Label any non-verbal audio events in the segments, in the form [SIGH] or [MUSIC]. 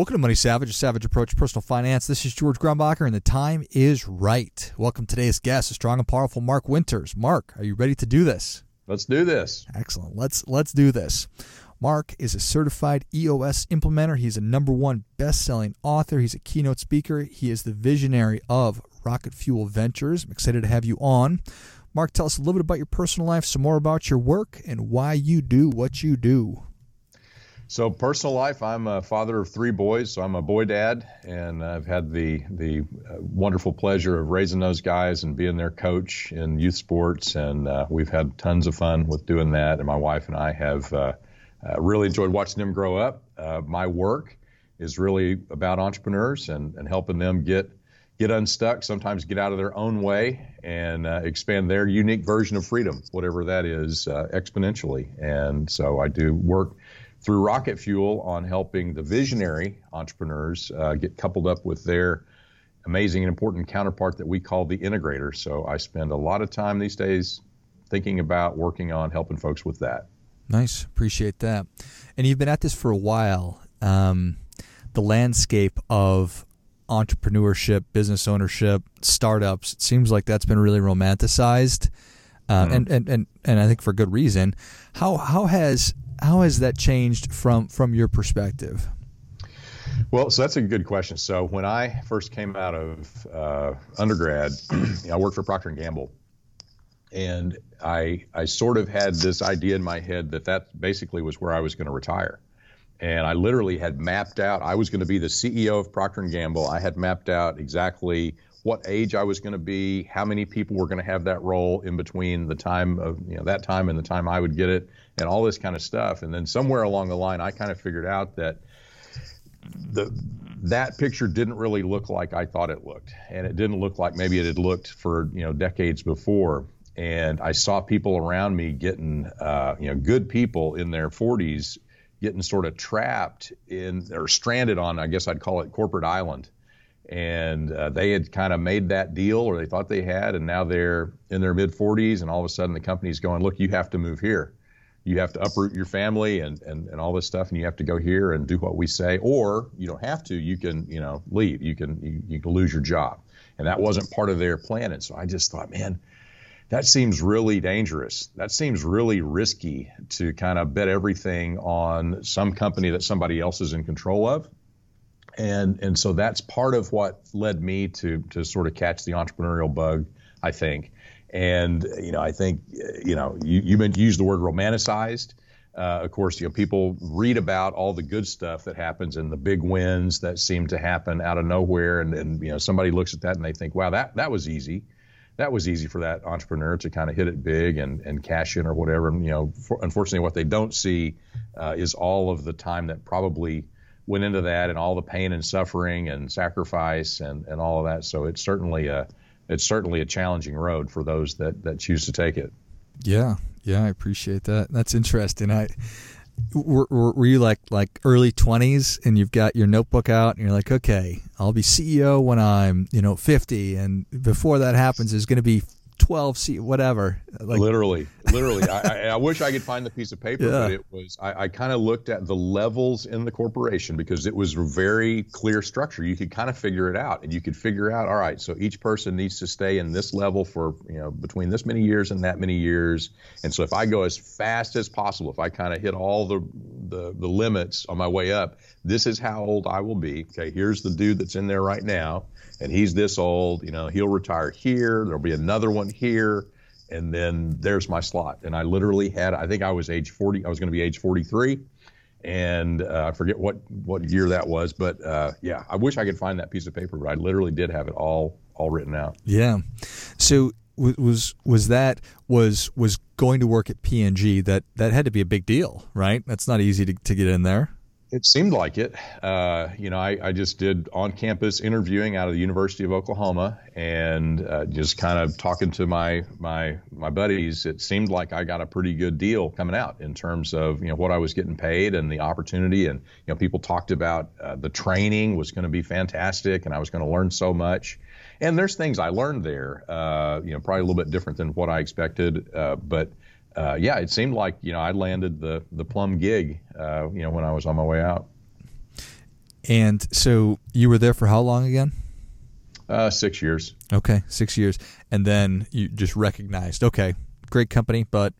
Welcome to Money Savage, a savage approach to personal finance. This is George Grumbacher, and the time is right. Welcome today's guest, a strong and powerful Mark Winters. Mark, are you ready to do this? Let's do this. Excellent. Let's let's do this. Mark is a certified EOS implementer. He's a number one best-selling author. He's a keynote speaker. He is the visionary of Rocket Fuel Ventures. I'm excited to have you on. Mark, tell us a little bit about your personal life, some more about your work, and why you do what you do. So, personal life, I'm a father of three boys, so I'm a boy dad, and I've had the the uh, wonderful pleasure of raising those guys and being their coach in youth sports, and uh, we've had tons of fun with doing that. And my wife and I have uh, uh really enjoyed watching them grow up. Uh, my work is really about entrepreneurs and, and helping them get get unstuck, sometimes get out of their own way, and uh, expand their unique version of freedom, whatever that is, exponentially. And so I do work through Rocket Fuel on helping the visionary entrepreneurs uh, get coupled up with their amazing and important counterpart that we call the integrator. So I spend a lot of time these days thinking about working on helping folks with that. Nice, appreciate that. And you've been at this for a while. Um, the landscape of entrepreneurship, business ownership, startups, it seems like that's been really romanticized. Uh, mm-hmm. and, and, and, and I think for good reason. How, how has how has that changed from from your perspective? Well, so that's a good question. So when I first came out of uh, undergrad, [CLEARS THROAT] I worked for Procter and Gamble, and I I sort of had this idea in my head that that basically was where I was going to retire, and I literally had mapped out. I was going to be the CEO of Procter and Gamble. I had mapped out exactly what age I was going to be, how many people were going to have that role in between the time of you know that time and the time I would get it, and all this kind of stuff. And then somewhere along the line, I kind of figured out that the that picture didn't really look like I thought it looked, and it didn't look like maybe it had looked for you know decades before. And I saw people around me getting, uh, you know, good people in their 40s getting sort of trapped in or stranded on, I guess I'd call it corporate island and uh, they had kind of made that deal or they thought they had and now they're in their mid 40s and all of a sudden the company's going look you have to move here. You have to uproot your family and, and, and all this stuff and you have to go here and do what we say or you don't have to you can you know leave. You can you, you can lose your job. And that wasn't part of their plan and so i just thought man that seems really dangerous. That seems really risky to kind of bet everything on some company that somebody else is in control of and and so that's part of what led me to to sort of catch the entrepreneurial bug, I think. And you know, I think you know you you meant to use the word romanticized. Uh, of course, you know people read about all the good stuff that happens and the big wins that seem to happen out of nowhere, and, and you know somebody looks at that and they think, wow, that that was easy. That was easy for that entrepreneur to kind of hit it big and, and cash in or whatever. And, you know, for, unfortunately, what they don't see uh, is all of the time that probably went into that and all the pain and suffering and sacrifice and, and all of that. So it's certainly a it's certainly a challenging road for those that, that choose to take it. Yeah, yeah, I appreciate that. That's interesting. I were, were you like like early twenties and you've got your notebook out and you're like, okay, I'll be CEO when I'm you know 50, and before that happens, there's going to be 12 seat whatever like literally literally I, I, wish i could find the piece of paper yeah. but it was i, I kind of looked at the levels in the corporation because it was a very clear structure you could kind of figure it out and you could figure out all right so each person needs to stay in this level for you know between this many years and that many years and so if i go as fast as possible if i kind of hit all the, the the limits on my way up this is how old i will be okay here's the dude that's in there right now and he's this old, you know, he'll retire here. There'll be another one here. And then there's my slot. And I literally had, I think I was age 40, I was going to be age 43. And uh, I forget what, what year that was. But uh, yeah, I wish I could find that piece of paper, but I literally did have it all, all written out. Yeah. So was was that was was going to work at P&G that that had to be a big deal, right? That's not easy to, to get in there. It seemed like it. Uh, you know, I, I, just did on campus interviewing out of the University of Oklahoma and uh, just kind of talking to my, my, my buddies. It seemed like I got a pretty good deal coming out in terms of, you know, what I was getting paid and the opportunity. And, you know, people talked about uh, the training was going to be fantastic and I was going to learn so much. And there's things I learned there, uh, you know, probably a little bit different than what I expected. Uh, but uh, yeah, it seemed like you know I landed the the plum gig, uh, you know, when I was on my way out. And so you were there for how long again? Uh, six years. Okay, six years, and then you just recognized, okay, great company, but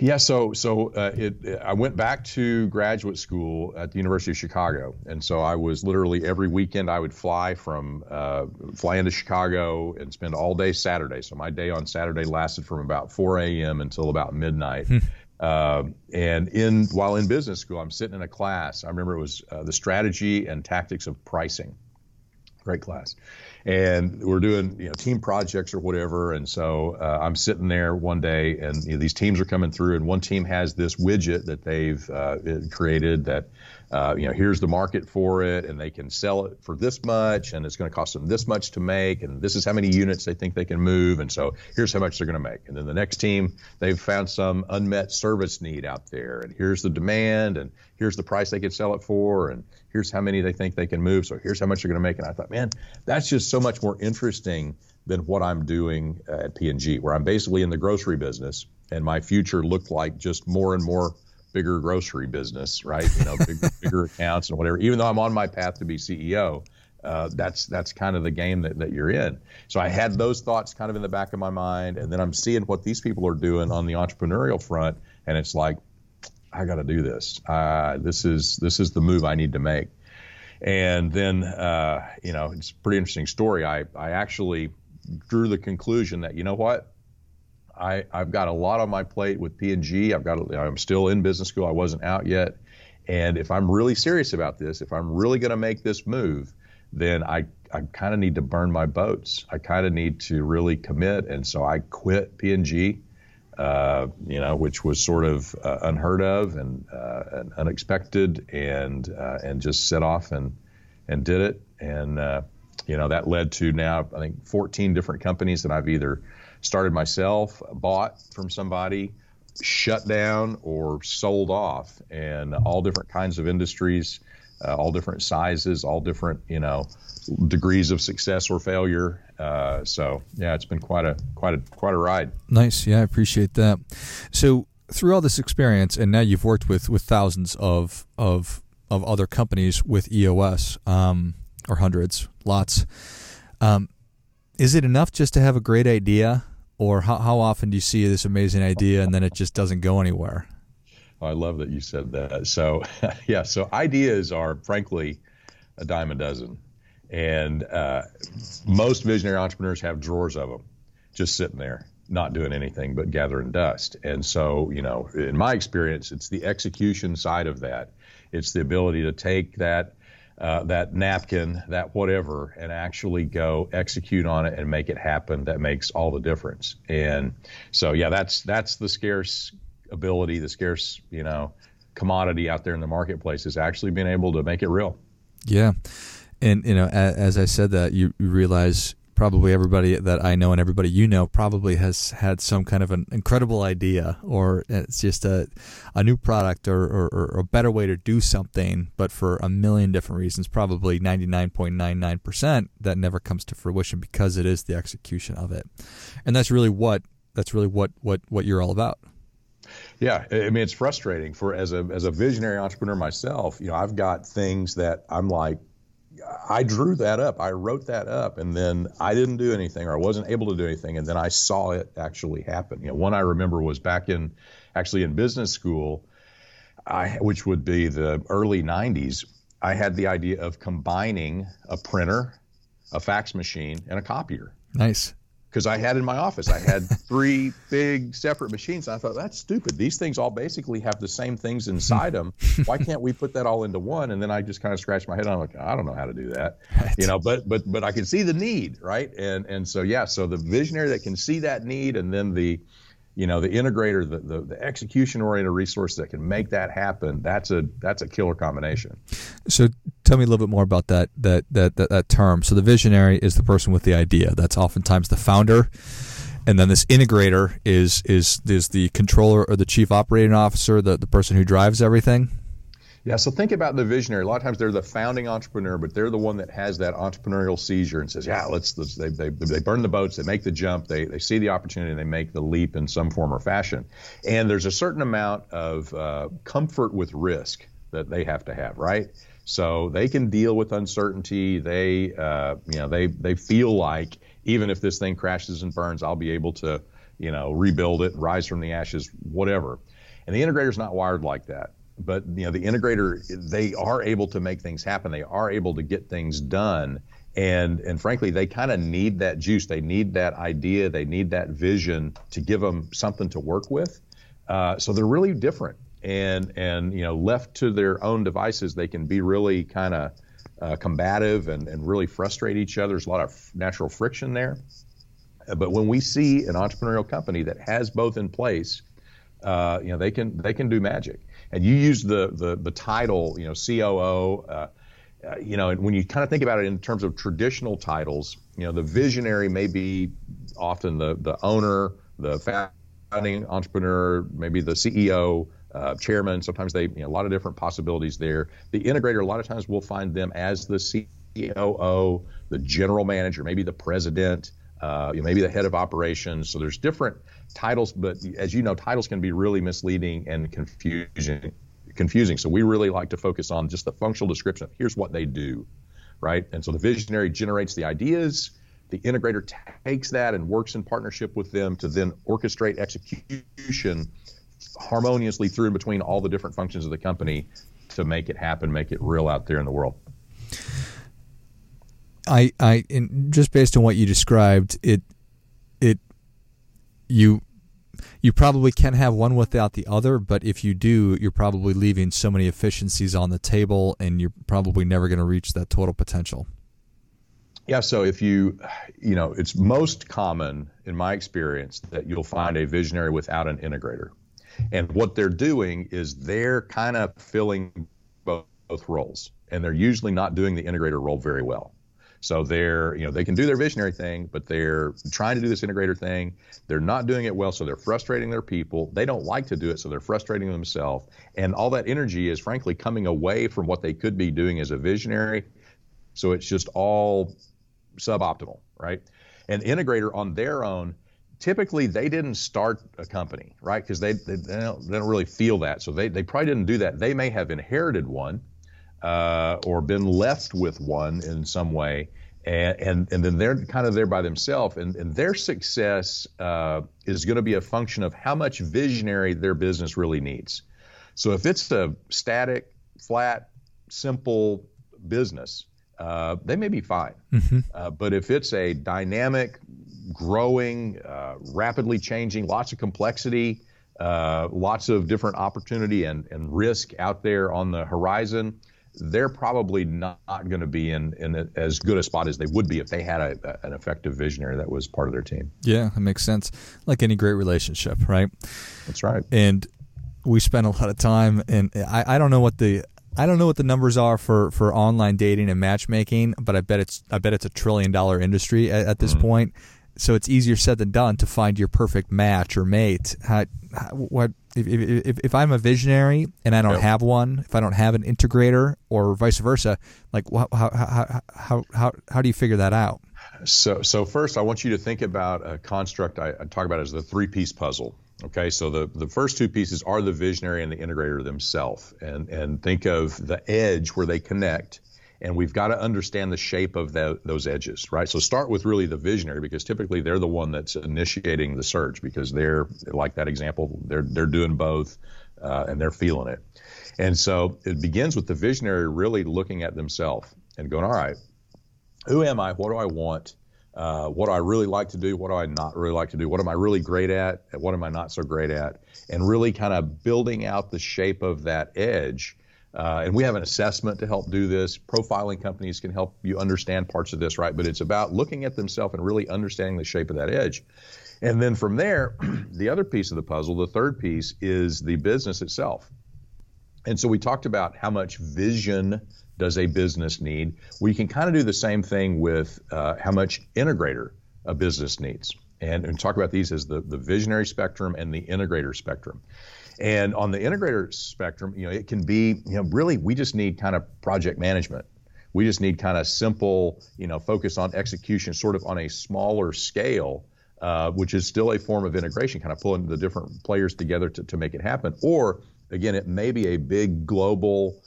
yeah, so so uh, it, I went back to graduate school at the University of Chicago, and so I was literally every weekend I would fly from uh, fly into Chicago and spend all day Saturday. So my day on Saturday lasted from about 4 a.m. until about midnight. Hmm. Uh, and in while in business school, I'm sitting in a class. I remember it was uh, the strategy and tactics of pricing. Great class and we're doing you know team projects or whatever. And so uh, I'm sitting there one day, and you know, these teams are coming through, and one team has this widget that they've uh, created that uh, you know, here's the market for it, and they can sell it for this much, and it's going to cost them this much to make, and this is how many units they think they can move, and so here's how much they're going to make. And then the next team, they've found some unmet service need out there, and here's the demand, and here's the price they could sell it for, and here's how many they think they can move, so here's how much they're going to make. And I thought, man, that's just so much more interesting than what I'm doing at P&G, where I'm basically in the grocery business, and my future looked like just more and more bigger grocery business, right? You know, bigger, [LAUGHS] bigger accounts and whatever. Even though I'm on my path to be CEO, uh, that's that's kind of the game that, that you're in. So I had those thoughts kind of in the back of my mind, and then I'm seeing what these people are doing on the entrepreneurial front, and it's like, I got to do this. Uh, this is this is the move I need to make. And then, uh, you know, it's a pretty interesting story. I I actually drew the conclusion that you know what I, I've got a lot on my plate with P&G. I've got, I'm still in business school. I wasn't out yet. And if I'm really serious about this, if I'm really going to make this move, then I, I kind of need to burn my boats. I kind of need to really commit. And so I quit P&G, uh, you know, which was sort of uh, unheard of and, uh, and unexpected, and uh, and just set off and and did it. And uh, you know that led to now I think 14 different companies that I've either started myself, bought from somebody, shut down or sold off, and all different kinds of industries, uh, all different sizes, all different you know degrees of success or failure. Uh, so yeah, it's been quite a quite a quite a ride. Nice, yeah, I appreciate that. So through all this experience, and now you've worked with with thousands of of of other companies with EOS, um, or hundreds, lots. Um, is it enough just to have a great idea, or how, how often do you see this amazing idea and then it just doesn't go anywhere? Oh, I love that you said that. So, [LAUGHS] yeah, so ideas are frankly a dime a dozen. And uh, most visionary entrepreneurs have drawers of them just sitting there, not doing anything but gathering dust. And so, you know, in my experience, it's the execution side of that. It's the ability to take that uh, that napkin, that whatever, and actually go execute on it and make it happen. That makes all the difference. And so, yeah, that's that's the scarce ability, the scarce, you know, commodity out there in the marketplace is actually being able to make it real. Yeah, and you know, as, as I said that, you, you realize probably everybody that I know and everybody you know probably has had some kind of an incredible idea or it's just a, a new product or, or, or a better way to do something, but for a million different reasons, probably 99.99% that never comes to fruition because it is the execution of it. And that's really what that's really what, what, what you're all about. Yeah, I mean it's frustrating for as a as a visionary entrepreneur myself. You know, I've got things that I'm like, I drew that up. I wrote that up, and then I didn't do anything, or I wasn't able to do anything, and then I saw it actually happen. You know, one I remember was back in actually in business school, I, which would be the early '90s. I had the idea of combining a printer, a fax machine, and a copier. Nice because I had in my office, I had [LAUGHS] three big separate machines. I thought that's stupid. These things all basically have the same things inside them. Why [LAUGHS] can't we put that all into one? And then I just kind of scratched my head. I'm like, I don't know how to do that, you know. But but but I can see the need, right? And and so yeah, so the visionary that can see that need, and then the you know the integrator the, the, the execution oriented resource that can make that happen that's a that's a killer combination. So tell me a little bit more about that that that that, that term. So the visionary is the person with the idea. That's oftentimes the founder. And then this integrator is is is the controller or the chief operating officer the, the person who drives everything yeah, so think about the visionary. A lot of times they're the founding entrepreneur, but they're the one that has that entrepreneurial seizure and says, "Yeah, let's." let's they, they, they burn the boats, they make the jump, they they see the opportunity, and they make the leap in some form or fashion. And there's a certain amount of uh, comfort with risk that they have to have, right? So they can deal with uncertainty. They, uh, you know, they they feel like even if this thing crashes and burns, I'll be able to, you know, rebuild it, rise from the ashes, whatever. And the integrator's not wired like that but you know the integrator they are able to make things happen. They are able to get things done. And and frankly they kind of need that juice. They need that idea. They need that vision to give them something to work with. Uh, so they're really different. And and you know left to their own devices they can be really kind of uh, combative and, and really frustrate each other. There's a lot of natural friction there. But when we see an entrepreneurial company that has both in place uh, you know they can they can do magic and you use the the, the title, you know, COO. Uh, uh, you know, when you kind of think about it in terms of traditional titles, you know, the visionary may be often the the owner, the founding entrepreneur, maybe the CEO, uh, chairman. Sometimes they, you know, a lot of different possibilities there. The integrator, a lot of times we'll find them as the COO, the general manager, maybe the president, uh, you know, maybe the head of operations. So there's different titles, but as you know, titles can be really misleading and confusing. Confusing. So we really like to focus on just the functional description here's what they do, right? And so the visionary generates the ideas. The integrator takes that and works in partnership with them to then orchestrate execution harmoniously through and between all the different functions of the company to make it happen, make it real out there in the world. I, I, just based on what you described, it, it, you, you probably can have one without the other, but if you do, you're probably leaving so many efficiencies on the table, and you're probably never going to reach that total potential. Yeah, so if you, you know, it's most common in my experience that you'll find a visionary without an integrator. And what they're doing is they're kind of filling both, both roles, and they're usually not doing the integrator role very well. So they're, you know, they can do their visionary thing, but they're trying to do this integrator thing. They're not doing it well, so they're frustrating their people. They don't like to do it, so they're frustrating themselves. And all that energy is frankly coming away from what they could be doing as a visionary. So it's just all suboptimal, right? An integrator on their own, typically they didn't start a company, right? Because they, they, they, don't, they don't really feel that. So they, they probably didn't do that. They may have inherited one uh, or been left with one in some way. And, and, and then they're kind of there by themselves, and, and their success uh, is going to be a function of how much visionary their business really needs. So if it's a static, flat, simple business, uh, they may be fine. Mm-hmm. Uh, but if it's a dynamic, growing, uh, rapidly changing, lots of complexity, uh, lots of different opportunity and, and risk out there on the horizon, they're probably not going to be in, in as good a spot as they would be if they had a, an effective visionary that was part of their team. Yeah, it makes sense. Like any great relationship, right? That's right. And we spend a lot of time, and I, I don't know what the I don't know what the numbers are for, for online dating and matchmaking, but I bet it's I bet it's a trillion dollar industry at, at this mm-hmm. point so it's easier said than done to find your perfect match or mate. How, how, what if, if, if, I'm a visionary and I don't yep. have one, if I don't have an integrator or vice versa, like how, how, how, how, how do you figure that out? So, so first I want you to think about a construct I, I talk about as the three piece puzzle. Okay, so the, the first two pieces are the visionary and the integrator themselves, and and think of the edge where they connect, and we've got to understand the shape of the, those edges, right? So start with really the visionary because typically they're the one that's initiating the search because they're like that example, they're they're doing both uh, and they're feeling it, and so it begins with the visionary really looking at themselves and going, all right, who am I? What do I want? Uh, what do I really like to do? What do I not really like to do? What am I really great at? What am I not so great at? And really kind of building out the shape of that edge Uh, and we have an assessment to help do this. Profiling companies can help you understand parts of this, right? But it's about looking at themselves and really understanding the shape of that edge. And then from there, [CLEARS THROAT] the other piece of the puzzle, the third piece, is the business itself. And so we talked about how much vision does a business need. We can kind of do the same thing with uh, how much integrator a business needs. And, and talk about these as the, the visionary spectrum and the integrator spectrum. And on the integrator spectrum, you know, it can be, you know, really we just need kind of project management. We just need kind of simple, you know, focus on execution, sort of on a smaller scale, uh, which is still a form of integration, kind of pulling the different players together to, to make it happen. Or again, it may be a big global,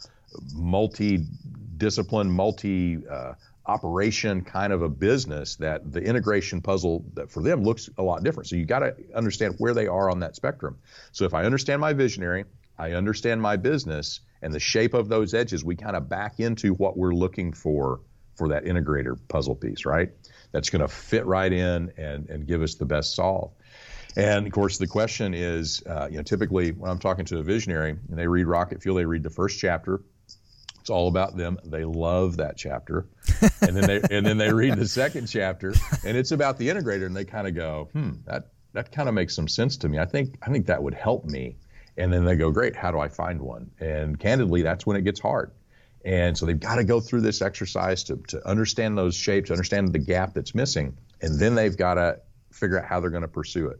multi-discipline, multi uh, operation kind of a business that the integration puzzle that for them looks a lot different. So you got to understand where they are on that spectrum. So if I understand my visionary, I understand my business and the shape of those edges, we kind of back into what we're looking for for that integrator puzzle piece, right? That's going to fit right in and, and give us the best solve. And of course, the question is, uh, you know, typically when I'm talking to a visionary and they read Rocket Fuel, they read the first chapter it's all about them. They love that chapter, [LAUGHS] and then they and then they read the second chapter, and it's about the integrator, and they kind of go, "Hmm, that that kind of makes some sense to me. I think I think that would help me." And then they go, "Great, how do I find one?" And candidly, that's when it gets hard. And so they've got to go through this exercise to to understand those shapes, understand the gap that's missing, and then they've got to figure out how they're going to pursue it.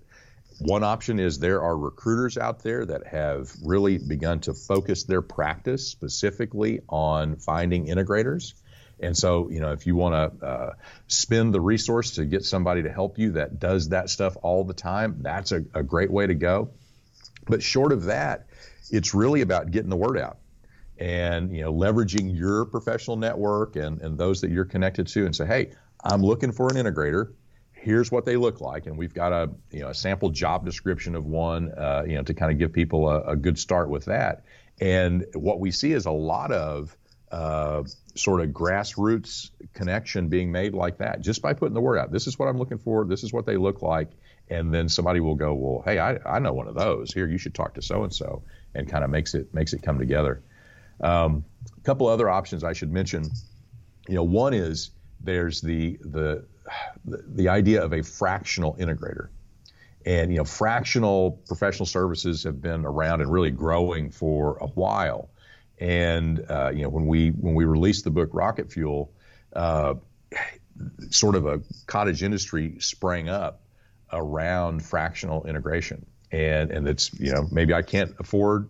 One option is there are recruiters out there that have really begun to focus their practice specifically on finding integrators. And so, you know, if you want to uh, spend the resource to get somebody to help you that does that stuff all the time, that's a, a great way to go. But short of that, it's really about getting the word out and you know leveraging your professional network and, and those that you're connected to and say hey i'm looking for an integrator here's what they look like, and we've got a you know a sample job description of one, uh, you know, to kind of give people a, a, good start with that. And what we see is a lot of uh, sort of grassroots connection being made like that, just by putting the word out. This is what I'm looking for. This is what they look like, and then somebody will go, well, hey, I, I know one of those. Here, you should talk to so and so, and kind of makes it makes it come together. Um, a couple other options I should mention. You know, one is there's the the the idea of a fractional integrator. And you know, fractional professional services have been around and really growing for a while. And uh, you know, when we when we released the book Rocket Fuel, uh, sort of a cottage industry sprang up around fractional integration. And and it's you know maybe I can't afford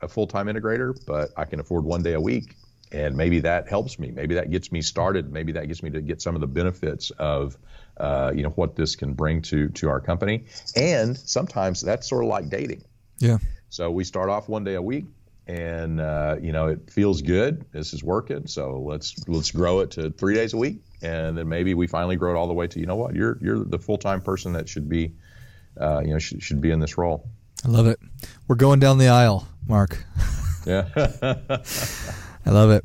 a full time integrator, but I can afford one day a week and maybe that helps me. Maybe that gets me started. Maybe that gets me to get some of the benefits of, uh, you know, what this can bring to to our company. And sometimes that's sort of like dating. Yeah. So we start off one day a week, and uh, you know it feels good. This is working. So let's let's grow it to three days a week, and then maybe we finally grow it all the way to you know what you're you're the full time person that should be, uh, you know, should, should be in this role. I love it. We're going down the aisle, Mark. Yeah. [LAUGHS] [LAUGHS] I love it.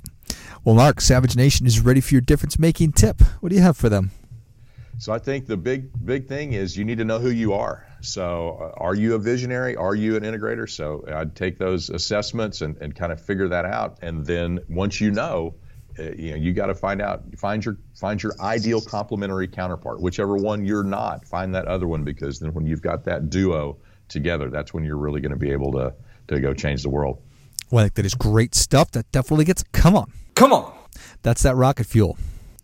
Well, Mark, Savage Nation is ready for your difference making tip. What do you have for them? So I think the big big thing is you need to know who you are. So uh, are you a visionary? Are you an integrator? So I'd take those assessments and, and kind of figure that out. And then once you know, uh, you know, you got to find out, find your find your ideal complementary counterpart. Whichever one you're not, find that other one because then when you've got that duo together, that's when you're really going to be able to to go change the world. Well, that is great stuff. That definitely gets. Come on, come on. That's that rocket fuel.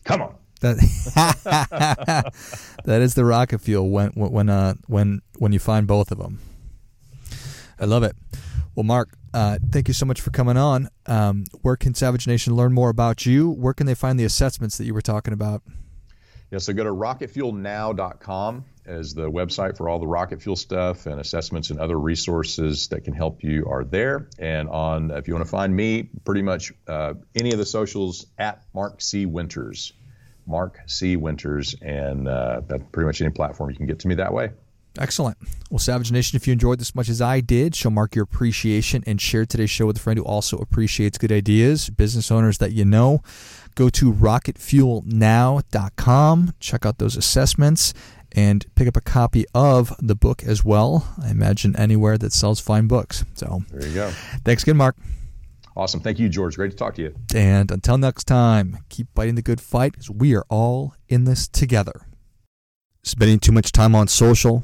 Come on. That [LAUGHS] that is the rocket fuel when when uh when when you find both of them. I love it. Well, Mark, uh, thank you so much for coming on. Um, where can Savage Nation learn more about you? Where can they find the assessments that you were talking about? Yeah, so go to rocketfuelnow.com as the website for all the rocket fuel stuff and assessments and other resources that can help you are there. And on, if you want to find me, pretty much uh, any of the socials at Mark C. Winters, Mark C. Winters, and uh, pretty much any platform you can get to me that way. Excellent. Well, Savage Nation, if you enjoyed this much as I did, show Mark your appreciation and share today's show with a friend who also appreciates good ideas, business owners that you know. Go to rocketfuelnow.com, check out those assessments, and pick up a copy of the book as well. I imagine anywhere that sells fine books. So there you go. Thanks again, Mark. Awesome. Thank you, George. Great to talk to you. And until next time, keep fighting the good fight because we are all in this together. Spending too much time on social?